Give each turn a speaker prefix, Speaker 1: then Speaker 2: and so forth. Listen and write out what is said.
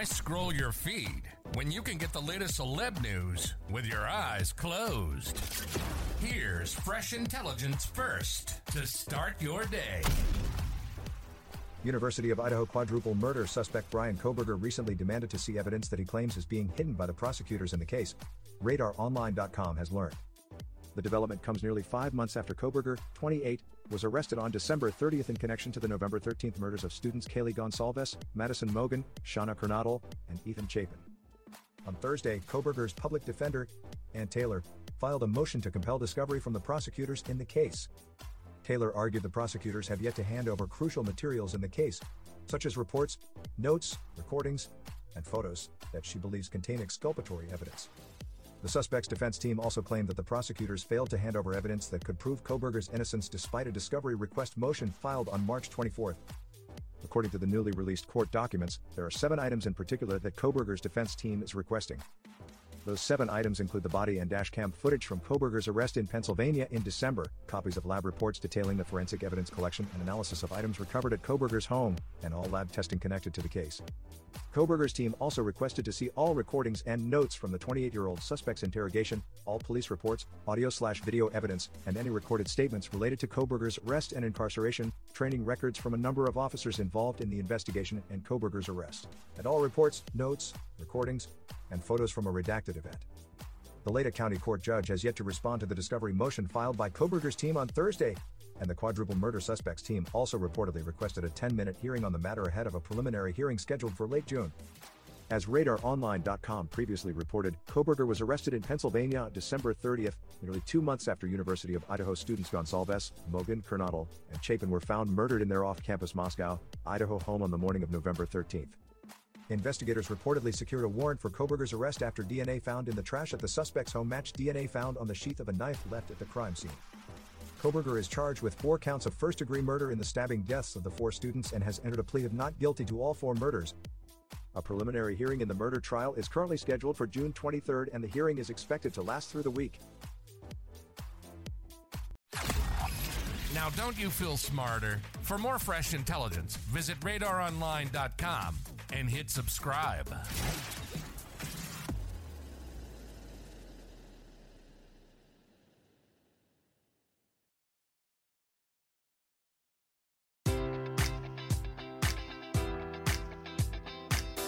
Speaker 1: Why scroll your feed when you can get the latest celeb news with your eyes closed? Here's fresh intelligence first to start your day.
Speaker 2: University of Idaho quadruple murder suspect Bryan Kohberger recently demanded to see evidence that he claims is being hidden by the prosecutors in the case. RadarOnline.com has learned. The development comes nearly five months after Kohberger, 28, was arrested on December 30th in connection to the November 13th murders of students Kaylee Goncalves, Madison Mogen, Shauna Kernodle, and Ethan Chapin. On Thursday, Kohberger's public defender, Anne Taylor, filed a motion to compel discovery from the prosecutors in the case. Taylor argued the prosecutors have yet to hand over crucial materials in the case, such as reports, notes, recordings, and photos that she believes contain exculpatory evidence. The suspect's defense team also claimed that the prosecutors failed to hand over evidence that could prove Kohberger's innocence despite a discovery request motion filed on March 24. According to the newly released court documents, there are seven items in particular that Kohberger's defense team is requesting. Those seven items include the body and dashcam footage from Kohberger's arrest in Pennsylvania in December, copies of lab reports detailing the forensic evidence collection and analysis of items recovered at Kohberger's home, and all lab testing connected to the case. Kohberger's team also requested to see all recordings and notes from the 28-year-old suspect's interrogation, all police reports, audio/slash video evidence, and any recorded statements related to Kohberger's arrest and incarceration, training records from a number of officers involved in the investigation and Kohberger's arrest, and all reports, notes, recordings, and photos from a redacted event. The Latah County Court judge has yet to respond to the discovery motion filed by Kohberger's team on Thursday, and the quadruple murder suspects team also reportedly requested a 10 minute hearing on the matter ahead of a preliminary hearing scheduled for late June. As RadarOnline.com previously reported, Kohberger was arrested in Pennsylvania on December 30th, nearly two months after University of Idaho students Goncalves, Mogen, Kernodle, and Chapin were found murdered in their off campus Moscow, Idaho home on the morning of November 13th. Investigators reportedly secured a warrant for Kohberger's arrest after DNA found in the trash at the suspect's home matched DNA found on the sheath of a knife left at the crime scene. Kohberger is charged with four counts of first degree murder in the stabbing deaths of the four students and has entered a plea of not guilty to all four murders. A preliminary hearing in the murder trial is currently scheduled for June 23rd and the hearing is expected to last through the week.
Speaker 1: Now, don't you feel smarter? For more fresh intelligence, visit radaronline.com and hit subscribe.